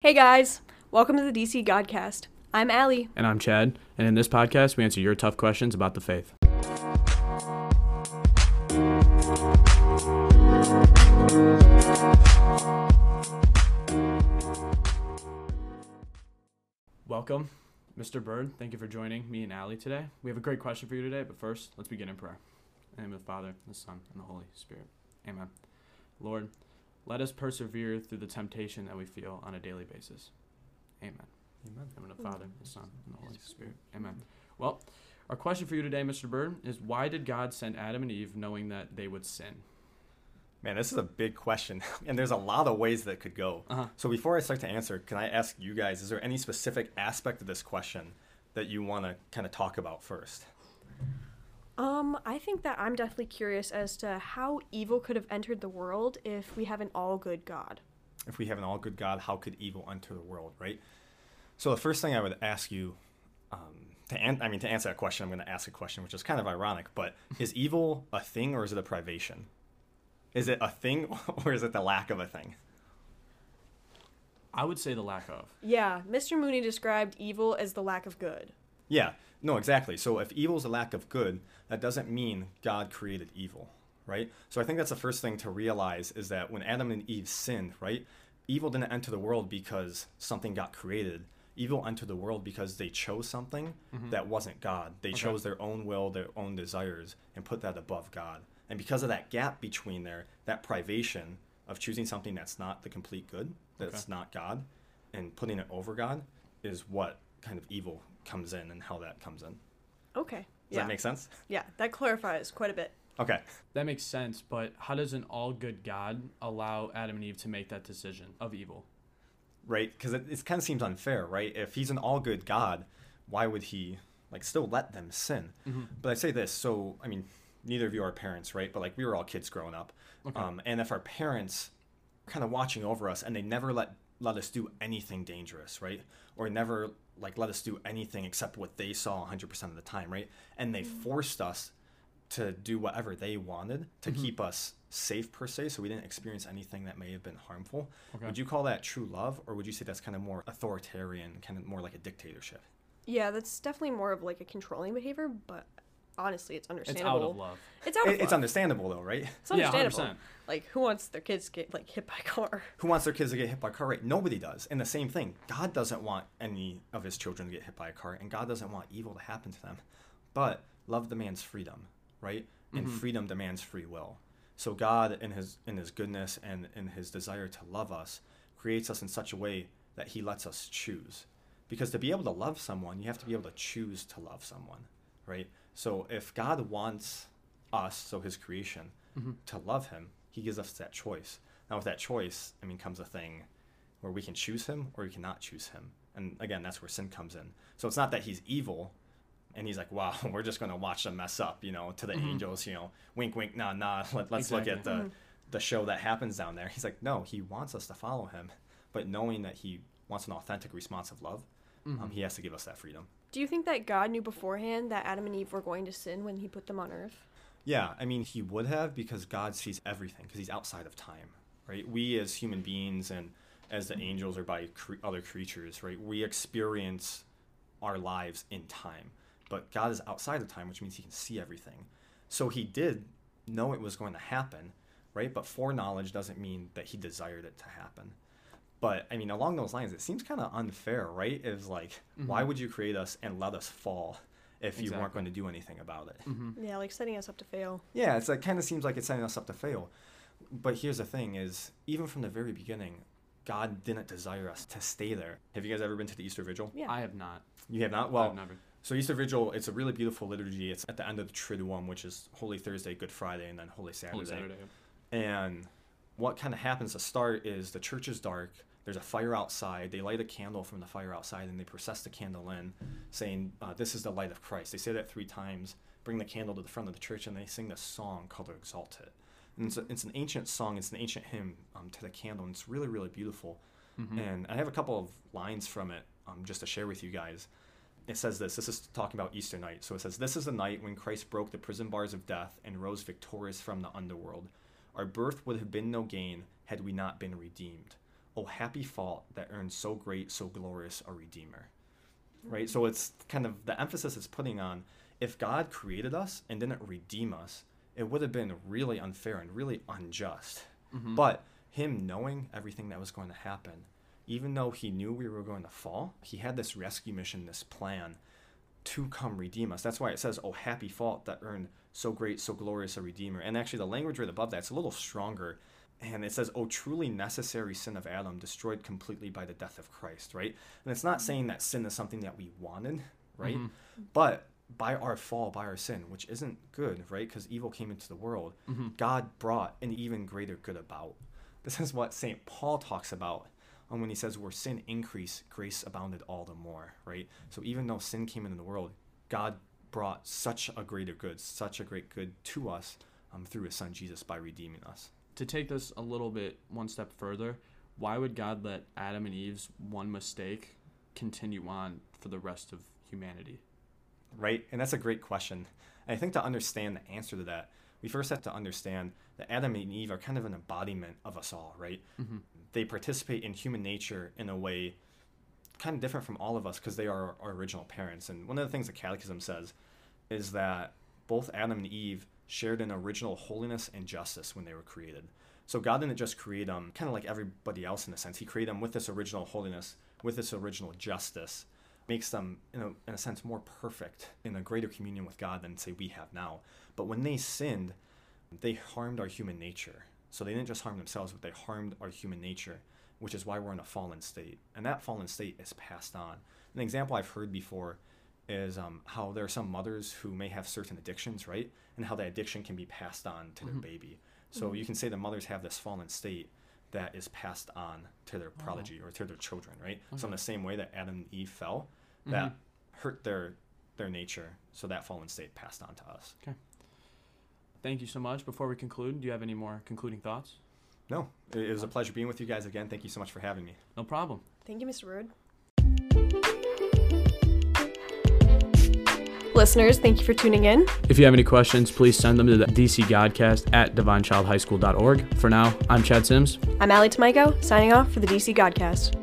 Hey guys, welcome to the DC Godcast. I'm Allie. And I'm Chad, and in this podcast, we answer your tough questions about the faith. Welcome, Mr. Bird. Thank you for joining me and Allie today. We have a great question for you today, but first, let's begin in prayer. In the name of the Father, the Son, and the Holy Spirit. Amen. Lord, let us persevere through the temptation that we feel on a daily basis. Amen. Amen. In the the Father, the Son, and the Holy Spirit. Amen. Well, our question for you today, Mr. Bird, is why did God send Adam and Eve knowing that they would sin? Man, this is a big question, and there's a lot of ways that could go. Uh-huh. So before I start to answer, can I ask you guys, is there any specific aspect of this question that you want to kind of talk about first? Um, I think that I'm definitely curious as to how evil could have entered the world if we have an all good God. If we have an all good God, how could evil enter the world, right? So the first thing I would ask you, um, to an- I mean, to answer that question, I'm going to ask a question which is kind of ironic, but is evil a thing or is it a privation? Is it a thing or is it the lack of a thing? I would say the lack of. Yeah, Mr. Mooney described evil as the lack of good. Yeah, no, exactly. So if evil is a lack of good, that doesn't mean God created evil, right? So I think that's the first thing to realize is that when Adam and Eve sinned, right, evil didn't enter the world because something got created. Evil entered the world because they chose something mm-hmm. that wasn't God. They chose their own will, their own desires, and put that above God. And because of that gap between there, that privation of choosing something that's not the complete good, that's Okay. not God, and putting it over God, is what kind of evil comes in and how that comes in. Okay. Does yeah. that make sense? yeah, that clarifies quite a bit. Okay. That makes sense, but how does an all good God allow Adam and Eve to make that decision of evil? Right? Because it, it kind of seems unfair, right? If he's an all good God, why would he like still let them sin? But I say this, so I mean, neither of you are parents, right? But like we were all kids growing up, Okay. um, and if our parents kind of watching over us and they never let let us do anything dangerous, right? Or never like let us do anything except what they saw 100% of the time, right? And they mm-hmm. forced us to do whatever they wanted to mm-hmm. keep us safe per se so we didn't experience anything that may have been harmful Okay. would you call that true love or would you say that's kind of more authoritarian kind of more like a dictatorship Yeah, that's definitely more of like a controlling behavior, but honestly, it's understandable. It's understandable. out of love. It's out of It- it's understandable though right It's Yeah, understandable. 100%. like, who wants their kids to get like hit by a car? who wants their kids to get hit by a car right nobody does and the same thing god doesn't want any of his children to get hit by a car and god doesn't want evil to happen to them but love demands freedom right and mm-hmm. freedom demands free will so god in his in his goodness and in his desire to love us creates us in such a way that he lets us choose because to be able to love someone you have to be able to choose to love someone right? So if god wants us so his creation mm-hmm. to love him he gives us that choice. Now with that choice i mean comes a thing where we can choose him or we cannot choose him. And again that's where sin comes in. So it's not that he's evil and he's like wow we're just going to watch them mess up you know to the mm-hmm. angels you know wink wink nah nah Let, let's look at Exactly. the the show that happens down there. He's like no he wants us to follow him but knowing that he wants an authentic responsive love um, he has to give us that freedom Do you think that God knew beforehand that Adam and Eve were going to sin when he put them on earth? Yeah, I mean, he would have because God sees everything because he's outside of time, right? We as human beings and as the angels or by cre- other creatures, right? We experience our lives in time, but God is outside of time, which means he can see everything. So he did know it was going to happen, right? But foreknowledge doesn't mean that he desired it to happen. But I mean, along those lines, it seems kind of unfair, right? Is like, why mm-hmm. would you create us and let us fall if you weren't going to do anything about it? Mm-hmm. Yeah, like setting us up to fail. Yeah, it's like kind of seems like it's setting us up to fail. But here's the thing: is even from the very beginning, God didn't desire us to stay there. Have you guys ever been to the Easter Vigil? Yeah. I have not. You have not. Well, I've never. so Easter Vigil, it's a really beautiful liturgy. It's at the end of the Triduum, which is Holy Thursday, Good Friday, and then Holy Saturday. Holy Saturday. And what kind of happens to start is the church is dark. There's a fire outside. They light a candle from the fire outside and they process the candle in, saying, uh, This is the light of Christ. They say that three times, bring the candle to the front of the church, and they sing this song called Exsultet. And it's, a, it's an ancient song, it's an ancient hymn um, to the candle, and it's really, really beautiful. And I have a couple of lines from it um, just to share with you guys it says this this is talking about easter night so it says this is the night when christ broke the prison bars of death and rose victorious from the underworld our birth would have been no gain had we not been redeemed "Oh happy fault that earned so great, so glorious a redeemer." Right? So it's kind of the emphasis it's putting on if God created us and didn't redeem us, it would have been really unfair and really unjust. Mm-hmm. But him knowing everything that was going to happen, even though he knew we were going to fall, he had this rescue mission, this plan to come redeem us. That's why it says, Oh, happy fault that earned so great, so glorious a redeemer. And actually, the language right above that's a little stronger. And it says, Oh, truly necessary sin of Adam, destroyed completely by the death of Christ, right? And it's not saying that sin is something that we wanted, right? Mhm. But by our fall, by our sin, which isn't good, right? Because evil came into the world, Mhm. God brought an even greater good about. This is what St. Paul talks about when he says, where sin increased, grace abounded all the more, right? So even though sin came into the world, God brought such a greater good, such a great good to us um, through his son Jesus by redeeming us. To take this a little bit one step further, why would God let Adam and Eve's one mistake continue on for the rest of humanity? right? And that's a great question. And I think to understand the answer to that, we first have to understand that Adam and Eve are kind of an embodiment of us all, right? Mhm. They participate in human nature in a way kind of different from all of us because they are our original parents. And one of the things the Catechism says is that both Adam and Eve shared an original holiness and justice when they were created. So God didn't just create um, them kind of like everybody else in a sense. He created them with this original holiness, with this original justice, makes them, in a, in a sense, more perfect in a greater communion with God than, say, we have now. But when they sinned, they harmed our human nature. So they didn't just harm themselves, but they harmed our human nature, which is why we're in a fallen state. And that fallen state is passed on. An example I've heard before is um, how there are some mothers who may have certain addictions, right? And how that addiction can be passed on to their Mhm. baby. So you can say the mothers have this fallen state that is passed on to their prodigy or to their children, right? So in the same way that Adam and Eve fell, that Mhm. hurt their their nature, so that fallen state passed on to us. Okay. Thank you so much. Before we conclude, do you have any more concluding thoughts? No, it, it was a pleasure being with you guys again. Thank you so much for having me. No problem. Thank you, Mr. Rude. Listeners, thank you for tuning in. If you have any questions, please send them to the DC Godcast at divinechildhighschool.org. For now, I'm Chad Sims. I'm Allie Tomiko, signing off for the DC Godcast.